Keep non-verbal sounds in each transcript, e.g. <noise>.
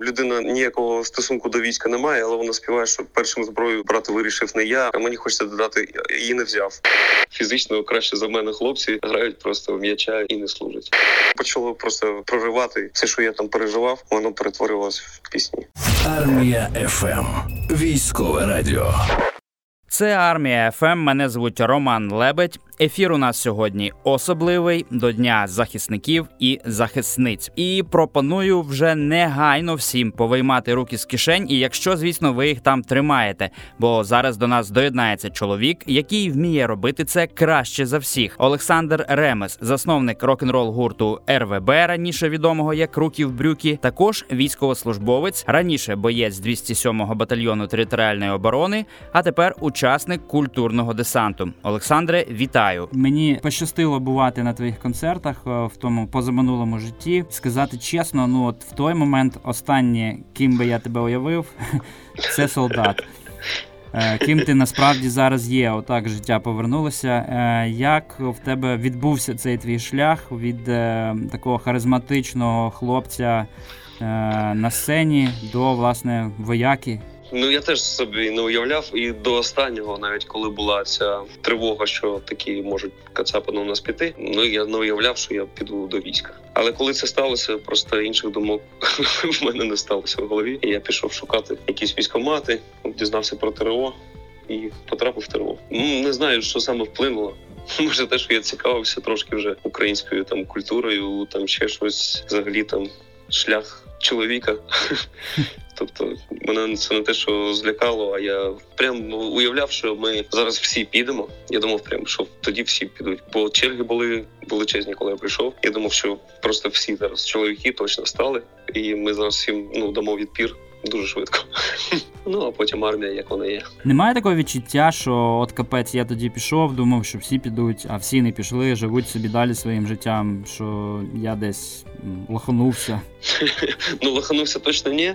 Людина ніякого стосунку до війська немає, але вона співає, що першим зброю брати вирішив не я. А мені хочеться додати її не взяв. Фізично краще за мене хлопці грають просто в м'яча і не служать. Почало просто проривати все, що я там переживав, воно перетворилось в пісні. Армія FM. Військове радіо. Це армія ФМ. Мене звуть Роман Лебедь. Ефір у нас сьогодні особливий до Дня захисників і захисниць. І пропоную вже негайно всім повиймати руки з кишень. І якщо, звісно, ви їх там тримаєте, бо зараз до нас доєднається чоловік, який вміє робити це краще за всіх. Олександр Ремес, засновник рок-н-рол гурту РВБ, раніше відомого як Руки в брюки, також військовослужбовець, раніше боєць 207-го батальйону територіальної оборони, а тепер учасник культурного десанту. Олександре, вітаю! Вітаю. Мені пощастило бувати на твоїх концертах е, в тому позаминулому житті. Сказати чесно, ну от в той момент останнє, ким би я тебе уявив, <laughs> це солдат. Е, ким ти насправді зараз є? Отак життя повернулося. Е, як в тебе відбувся цей твій шлях від такого харизматичного хлопця на сцені до власне вояки? Ну я теж собі не уявляв, і до останнього, навіть коли була ця тривога, що такі можуть кацапи на нас піти. Ну я не уявляв, що я піду до війська. Але коли це сталося, просто інших думок <laughs> в мене не сталося в голові. І Я пішов шукати якісь військомати, дізнався про ТРО і потрапив в ТРО. Ну не знаю, що саме вплинуло. <laughs> Може, те, що я цікавився трошки вже українською там культурою, там ще щось взагалі там шлях чоловіка. <laughs> Тобто мене це не те, що злякало, а я прям уявляв, що ми зараз всі підемо. Я думав, прям що тоді всі підуть. Бо черги були величезні, коли я прийшов. Я думав, що просто всі зараз чоловіки точно стали, і ми зараз всім ну дамо відпір дуже швидко. <laughs> Ну а потім армія, як вона є. Немає такого відчуття, що от капець я тоді пішов, думав, що всі підуть, а всі не пішли, живуть собі далі своїм життям. Що я десь лоханувся. <laughs> Ну лоханувся точно ні.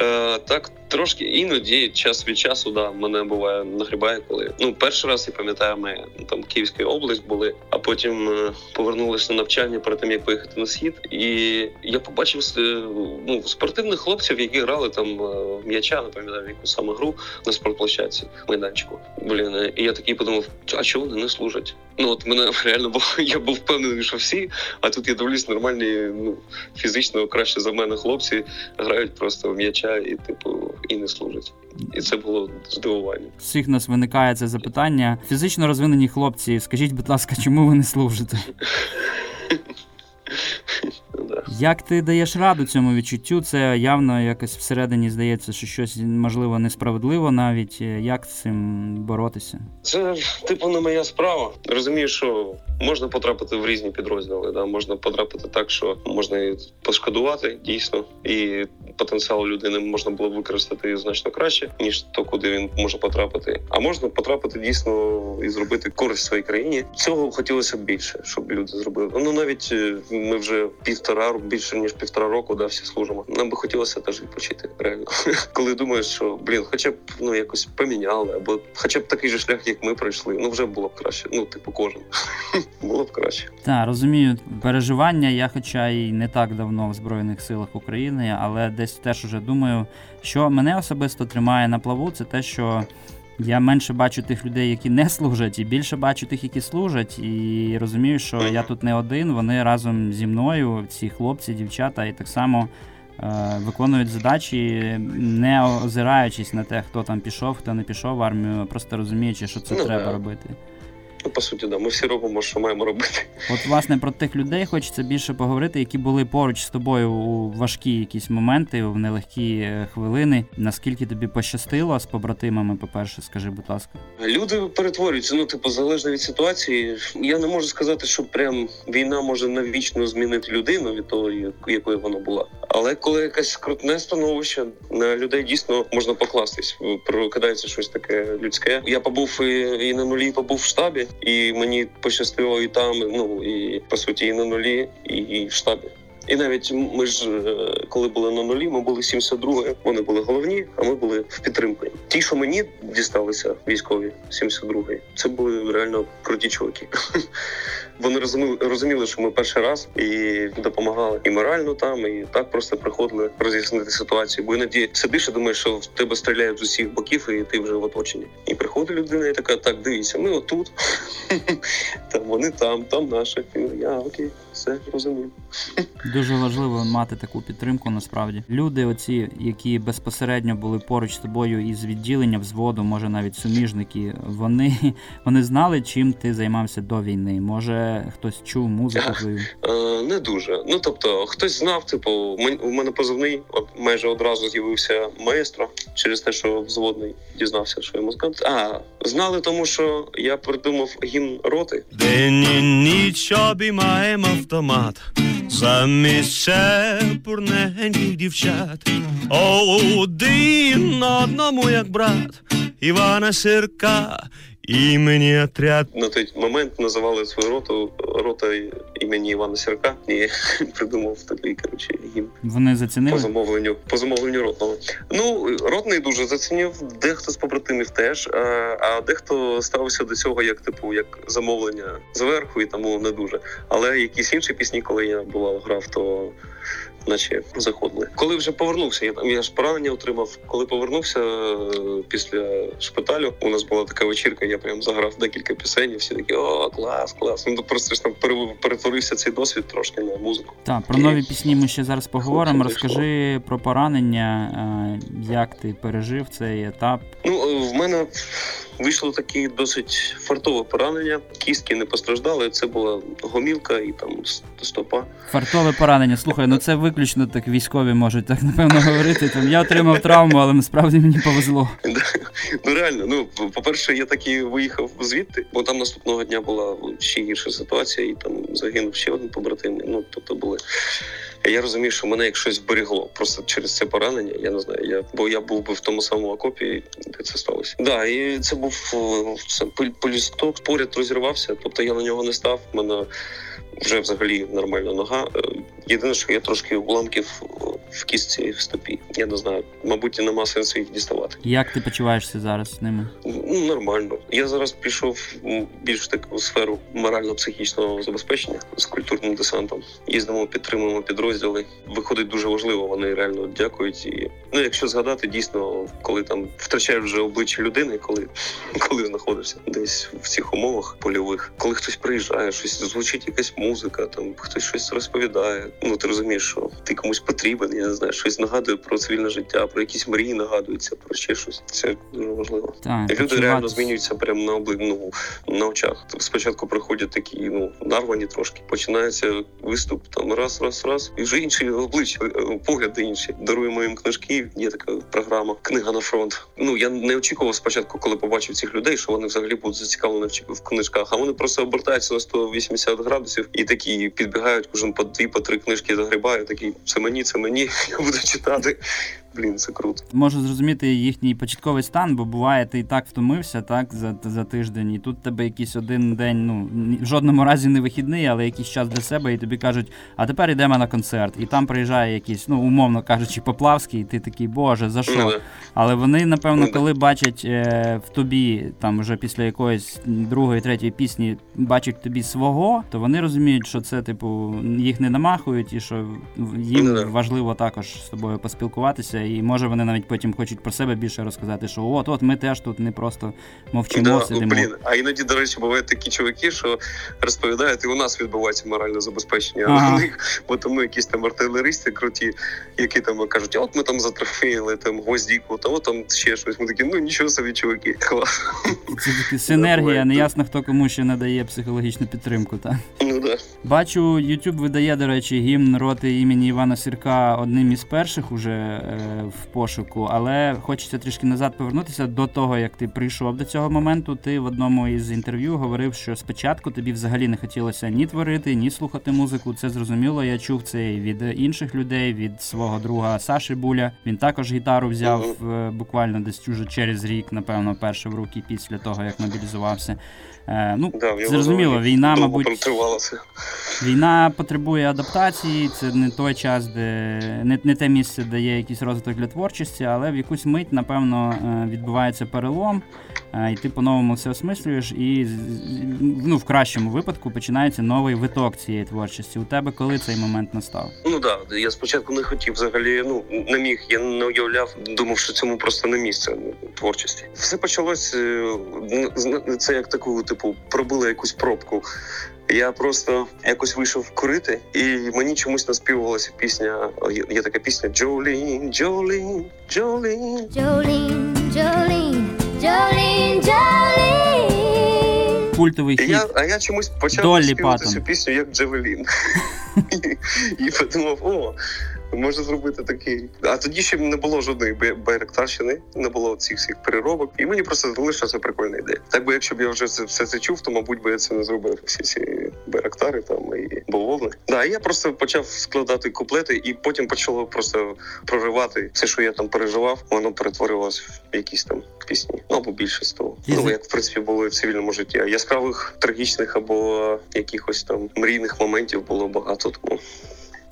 Е, Так трошки іноді час від часу да мене буває нагрібає, коли ну перший раз я пам'ятаю, ми там Київська область були, а потім е, повернулися на навчання перед тим, як поїхати на схід. І я побачив е, ну спортивних хлопців, які грали там е, в м'яча, не пам'ятаю яку саме гру на спортплощадці майданчику. Блін, і я такий подумав, а чого вони не служать? Ну от мене <laughs> реально було, я був впевнений, що всі, а тут я дивлюсь нормальні, ну фізично краще за мене хлопці грають просто в м'яча і типу і не служать. І це було здивування. Всіх нас виникає це запитання. Фізично розвинені хлопці, скажіть, будь ласка, чому ви не служите? <laughs> Як ти даєш раду цьому відчуттю? Це явно якось всередині здається, що щось можливо несправедливо, навіть як з цим боротися? Це типу не моя справа. Розумію, що можна потрапити в різні підрозділи. Да, можна потрапити так, що можна і пошкодувати дійсно, і потенціал людини можна було використати значно краще, ніж то, куди він може потрапити. А можна потрапити дійсно і зробити користь своїй країні. Цього хотілося б більше, щоб люди зробили. Ну навіть е, ми вже півтора більше ніж півтора року, да, всі служимо. Нам би хотілося теж відпочити. Реально, <laughs> коли думаєш, що блін, хоча б ну якось поміняли, або хоча б такий же шлях, як ми пройшли. Ну вже було б краще. Ну, типу, кожен <laughs> було б краще. Так, розумію переживання. Я, хоча й не так давно в збройних силах України, але десь теж уже думаю, що мене особисто тримає на плаву, це те, що. Я менше бачу тих людей, які не служать, і більше бачу тих, які служать, і розумію, що я тут не один. Вони разом зі мною, ці хлопці, дівчата, і так само е, виконують задачі, не озираючись на те, хто там пішов, хто не пішов в армію, просто розуміючи, що це ну, треба робити. Ну, по суті, да, ми всі робимо, що маємо робити. От, власне, про тих людей хочеться більше поговорити, які були поруч з тобою у важкі якісь моменти, в нелегкі е, хвилини. Наскільки тобі пощастило з побратимами? По перше, скажи, будь ласка, люди перетворюються. Ну, типу, залежно від ситуації. Я не можу сказати, що прям війна може навічно змінити людину від того, якою вона була. Але коли якесь крутне становище на людей дійсно можна покластись, прокидається щось таке людське. Я побув і, і на нулі, побув в штабі і мені пощастило і там. Ну і по суті, і на нулі, і, і в штабі. І навіть ми ж е, коли були на нулі, ми були 72-ї, Вони були головні, а ми були в підтримку. Ті, що мені дісталися військові 72-ї, це були реально круті чоловіки. <laughs> вони розуміли, розуміли, що ми перший раз і допомагали і морально там, і так просто приходили роз'яснити ситуацію. Бо іноді сидиш і думаєш, що в тебе стріляють з усіх боків, і ти вже в оточенні. І приходить людина, і така: так, дивіться, ми отут, <laughs> там вони там, там наші. Я окей, все розумію. Дуже важливо мати таку підтримку. Насправді люди, оці, які безпосередньо були поруч з тобою із відділення взводу, може навіть суміжники, вони, вони знали, чим ти займався до війни. Може, хтось чув музику твою. Е, не дуже. Ну тобто, хтось знав, типу, мен- у мене позивний майже одразу з'явився маестро через те, що взводний дізнався, що я музикант. А знали, тому що я придумав гімн роти. День і ніч обіймаємо автомат замість чепурненьких дівчат. Один одному, як брат Івана Сірка, імені отряд. На той момент називали свою роту рота імені Івана Сірка і <laughs> придумав такий коротше гімн. Вони зацінили По замовленню, по замовленню ротного. Ну, ротний дуже зацінив, дехто з побратимів теж, а, а дехто ставився до цього як типу як замовлення зверху, і тому не дуже. Але якісь інші пісні, коли я бував грав, то наче заходили. Коли вже повернувся, я там я ж поранення отримав. Коли повернувся е, після шпиталю, у нас була така вечірка, я прям заграв декілька пісень, і всі такі о, клас, клас. Ну просто ж там пере- перетворився цей досвід трошки на музику. Так, про нові пісні ми ще зараз поговоримо. Розкажи про поранення, е, як ти пережив цей етап. Ну, е, в мене вийшло таке досить фартове поранення. Кістки не постраждали. Це була гомілка і там стопа. Фартове поранення. Слухай, ну це виключно так військові можуть так напевно говорити. Там я отримав травму, але насправді мені повезло. <laughs> Ну реально, ну по-перше, я таки виїхав звідти, бо там наступного дня була ще гірша ситуація, і там загинув ще один побратим. Ну тобто були. Я розумію, що мене як щось зберігло просто через це поранення. Я не знаю. Я бо я був би в тому самому окопі, де це сталося. Да, і це був е, це пол- полісток, поряд розірвався. Тобто я на нього не став. Мене вже взагалі нормальна нога. Е, Єдине, що я трошки уламків е, в кістці в стопі. Я не знаю, мабуть, нема сенсу їх діставати. Як ти почуваєшся зараз з ними? Ну, нормально. Я зараз пішов більш таку сферу морально-психічного забезпечення з культурним десантом. Їздимо, підтримуємо підрозділи. Виходить дуже важливо. Вони реально дякують. І ну, якщо згадати, дійсно, коли там втрачаєш вже обличчя людини, коли, <laughs> коли знаходишся десь в цих умовах польових, коли хтось приїжджає, щось звучить якась музика, там хтось щось розповідає. Ну ти розумієш, що ти комусь потрібен. Я не знаю, щось нагадує про цивільне життя, про якісь мрії нагадуються, про ще щось. Це дуже важливо. Так, Люди почувати- реально змінюються прямо на обли... ну, на очах. Спочатку приходять такі, ну нарвані трошки. Починається виступ, там раз, раз, раз, і вже інші обличчя, е, погляди інші. Даруємо їм книжки. Є така програма Книга на фронт. Ну я не очікував спочатку, коли побачив цих людей, що вони взагалі будуть зацікавлені в книжках. А вони просто обертаються на 180 градусів і такі підбігають кожен по дві, по три книжки загрібають. Такі це мені, це мені. <laughs> Я буду читати. Блін, це круто. Можу зрозуміти їхній початковий стан, бо буває, ти і так втомився, так, за, за тиждень, і тут тебе якийсь один день, ну в жодному разі не вихідний, але якийсь час для себе, і тобі кажуть, а тепер йдемо на концерт. І там приїжджає якийсь, ну умовно кажучи, Поплавський, і ти такий, боже, за що? Да. Але вони, напевно, да. коли бачать е, в тобі, там вже після якоїсь другої, третьої пісні, бачать тобі свого, то вони розуміють, що це, типу, їх не намахують, і що їм да. важливо також з тобою поспілкуватися. І може вони навіть потім хочуть про себе більше розказати, що от, от ми теж тут не просто мовчимо, Да, сидимо. блін. А іноді, до речі, бувають такі чуваки, що розповідають, і у нас відбувається моральне забезпечення. А Ага. у них от ми якісь там артилеристи круті, які там кажуть, а от ми там затрофеїли там гвоздіку, та от там ще щось. Ми такі, ну нічого собі, чуваки. Клас. Це таки синергія, неясно хто кому ще надає психологічну підтримку. Так? Ну да. Бачу, YouTube видає, до речі, гімн роти імені Івана Сірка одним із перших уже е, в пошуку, але хочеться трішки назад повернутися до того, як ти прийшов до цього моменту. Ти в одному із інтерв'ю говорив, що спочатку тобі взагалі не хотілося ні творити, ні слухати музику. Це зрозуміло. Я чув це і від інших людей, від свого друга Саші Буля. Він також гітару взяв е, буквально десь уже через рік, напевно, перше в руки після того, як мобілізувався. Е, ну, Да, зрозуміло, війна, мабуть. Війна потребує адаптації, це не той час, де не, не те місце, де є якийсь розвиток для творчості, але в якусь мить, напевно, е, відбувається перелом, е, і ти по-новому все осмислюєш, і ну, в кращому випадку починається новий виток цієї творчості. У тебе коли цей момент настав? Ну так, да, я спочатку не хотів взагалі, ну не міг, я не уявляв, думав, що цьому просто не місце творчості. Все почалось е, це як таку, типу, пробили якусь пробку. Я просто якось вийшов курити, і мені чомусь наспівувалася пісня. Є, є така пісня Джолін, Джолін, Джолін. Джолін, Джолін, Джолін, Джолін. Культовий хіт. я, а я чомусь почав Долі співати Паттон. цю пісню як Джавелін. <laughs> І подумав, о, можна зробити такий. А тоді ще не було жодної байрактарщини, не було цих всіх переробок. І мені просто здалося, це прикольна ідея. Так би, якщо б я вже це все це чув, то мабуть би я це не зробив. Всі ці байрактари там і бавовни. Да, я просто почав складати куплети, і потім почало просто проривати все, що я там переживав, воно перетворювалося в якісь там пісні. Ну або більшість того. Ну як в принципі було і в цивільному житті. Яскравих трагічних або якихось там мрійних моментів було багато. Тому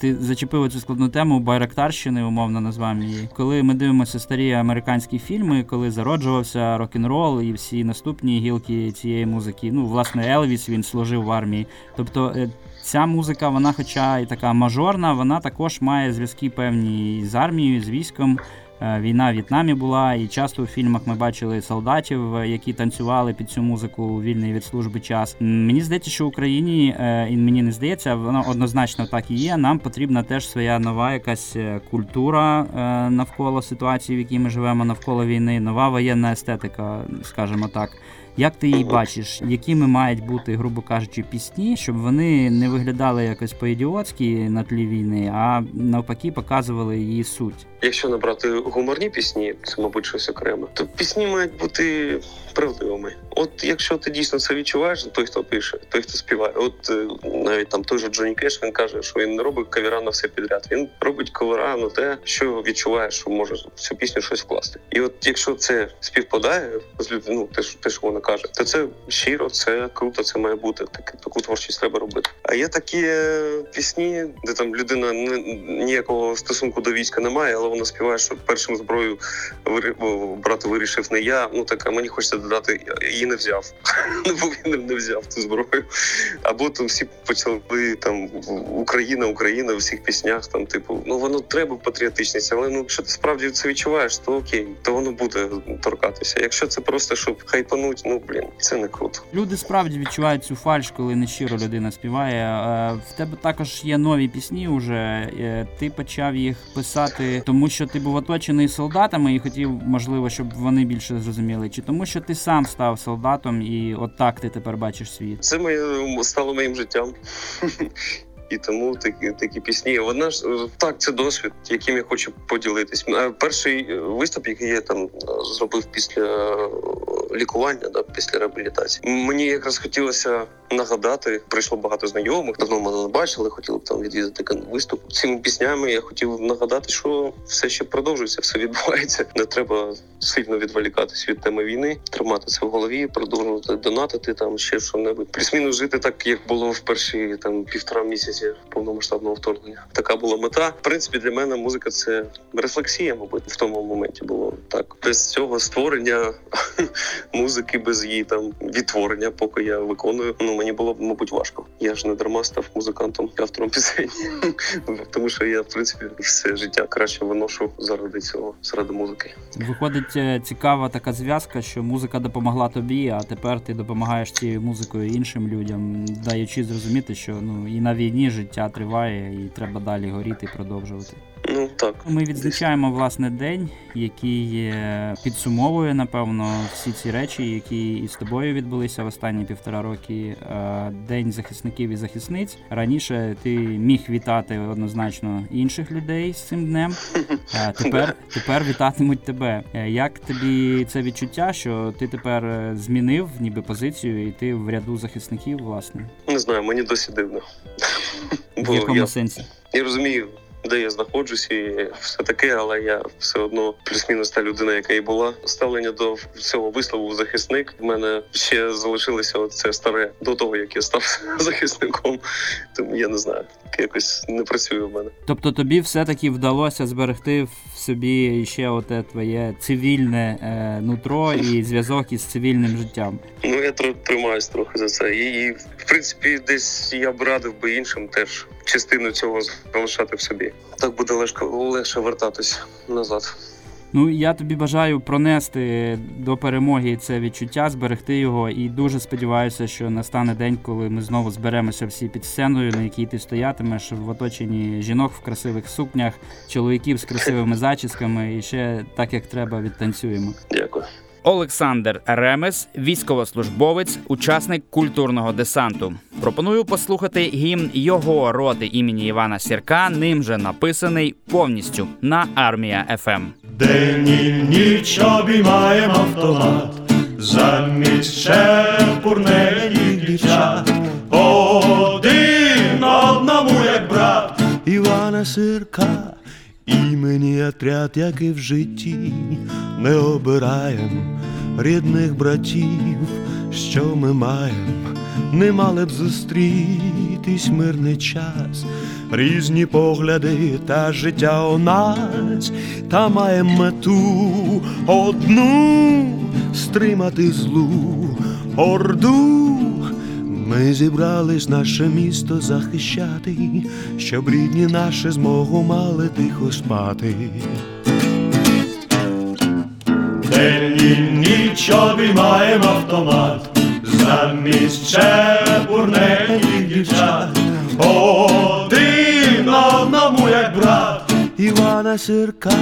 Ти зачепив цю складну тему байрактарщини, умовно назвемо її. Коли ми дивимося старі американські фільми, коли зароджувався рок-н-рол і всі наступні гілки цієї музики. Ну, власне, Елвіс він служив в армії. Тобто. е, Ця музика, вона, хоча і така мажорна, вона також має зв'язки певні з армією, з військом. Е, Війна в В'єтнамі була, і часто у фільмах ми бачили солдатів, е, які танцювали під цю музику у вільний від служби час. Мені здається, що в Україні, е, і мені не здається, воно однозначно так і є. Нам потрібна теж своя нова якась культура навколо ситуації, в якій ми живемо навколо війни, нова воєнна естетика, скажімо так. Як ти її бачиш, якими мають бути, грубо кажучи, пісні, щоб вони не виглядали якось по-ідіотськи на тлі війни, а навпаки показували її суть? якщо набрати гуморні пісні, це мабуть щось окреме, то пісні мають бути правдивими. От якщо ти дійсно це відчуваєш, той хто пише, той хто співає. От е, навіть там той же Джонні Кеш він каже, що він не робить кавера на все підряд. Він робить кавера на те, що відчуває, що може в цю пісню щось вкласти. І от якщо це співпадає з люд... ну, те, що те, що вона каже, то це щиро, це круто, це має бути. Так, таку творчість треба робити. А є такі е, пісні, де там людина не- ніякого стосунку до війська немає, але вона співає, що першим зброю брати вирішив не я. Ну так, а мені хочеться додати, її не взяв. <laughs> Ну, він не взяв цю зброю. Або там всі почали там Україна, Україна в всіх піснях. Там, типу, ну воно треба патріотичність, але ну якщо ти справді це відчуваєш, то окей, то воно буде торкатися. Якщо це просто щоб хайпануть, ну блін, це не круто. Люди справді відчувають цю фальш, коли нещиро людина співає. Е, В тебе також є нові пісні. Уже Е, ти почав їх писати, тому що ти був оточений солдатами і хотів, можливо, щоб вони більше зрозуміли, чи тому, що ти сам став солдатом, і от ти тепер бачиш світ. Це моє стало моїм життям. І тому такі такі пісні. Вона ж так, це досвід, яким я хочу поділитись. Е, Перший виступ, який я там зробив після лікування, да, після реабілітації. Мені якраз хотілося нагадати. Прийшло багато знайомих, давно мене не бачили, хотіли б там відвідати виступ. Цими піснями я хотів нагадати, що все ще продовжується, все відбувається. Не треба сильно відволікатись від теми війни, тримати це в голові, продовжувати донатити там ще що-небудь. Плюс-мінус жити так, як було в перші там півтора місяці повномасштабного вторгнення. Така була мета. В принципі, для мене музика це рефлексія, мабуть, в тому моменті було так. Без цього створення музики, без її там відтворення, поки я виконую. Ну мені було б, мабуть, важко. Я ж не дарма став музикантом автором пісень, <laughs> тому що я в принципі все життя краще виношу заради цього, заради музики. Виходить е, цікава така зв'язка, що музика допомогла тобі, а тепер ти допомагаєш цією музикою іншим людям, даючи зрозуміти, що ну і на війні життя триває, і треба далі горіти продовжувати. Ну так. Ми відзначаємо власне день, який е, підсумовує напевно всі ці речі, які і з тобою відбулися в останні півтора роки. Е, День захисників і захисниць. Раніше ти міг вітати однозначно інших людей з цим днем. А тепер, <laughs> тепер вітатимуть тебе. Е, Як тобі це відчуття, що ти тепер е, змінив ніби позицію, і ти в ряду захисників, власне? Не знаю, мені досі дивно. В якому я, сенсі? я розумію, де я знаходжусь і все таке, але я все одно плюс-мінус та людина, яка і була. Ставлення до цього вислову захисник. В мене ще залишилося це старе до того, як я став <laughs> захисником. Тому я не знаю, якось не працює в мене. Тобто тобі все-таки вдалося зберегти в собі ще оте твоє цивільне е, нутро і зв'язок із цивільним життям. Ну я тр- тримаюсь трохи за це. І, і в принципі, десь я б радив би іншим теж частину цього залишати в собі. Так буде легше, легше вертатись назад. Ну я тобі бажаю пронести до перемоги це відчуття, зберегти його, і дуже сподіваюся, що настане день, коли ми знову зберемося всі під сценою, на якій ти стоятимеш в оточенні жінок в красивих сукнях, чоловіків з красивими зачісками, і ще так як треба відтанцюємо. Дякую. Олександр Ремес, військовослужбовець, учасник культурного десанту. Пропоную послухати гімн його роти імені Івана Сірка, ним же написаний повністю на армія ФМ. День і ніч обіймаємо автомат, замість чепурненьких дівчат, один одному, як брат Івана Сирка, імені отряд, як і в житті, не обираєм рідних братів, що ми маємо, не мали б зустрітись мирний час, різні погляди та життя у нас, та маємо мету одну стримати злу орду. Ми зібрались наше місто захищати, щоб рідні наші змогу мали тихо спати. День і ніч обіймаємо автомат, замість чепурненьких дівчат, один одному, як брат Івана Сирка,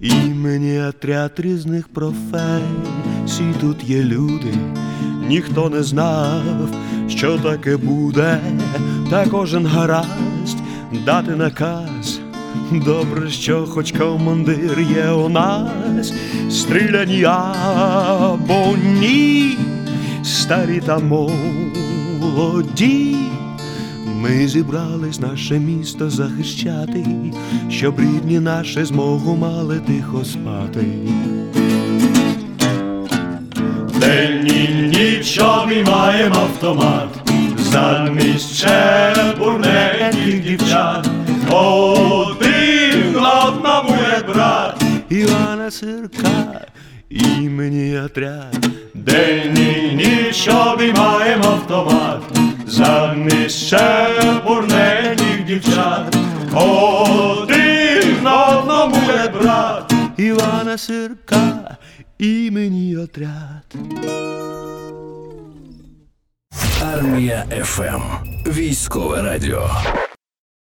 імені отряд різних професій. Тут є люди, ніхто не знав, що таке буде, та кожен гаразд дати наказ. Добре, що хоч командир є у нас, стріляні або ні, старі та молоді. Ми зібрались наше місто захищати, щоб рідні наші змогу мали тихо спати. День і ніч обіймаємо автомат, замість чепурненьких дівчат, один одному як брат. Івана Сирка, імені отряд. День і ніч обіймаємо автомат, замість чепурненьких дівчат, один одному як брат. Івана Сирка, імені отряд. Армія ФМ. Військове радіо.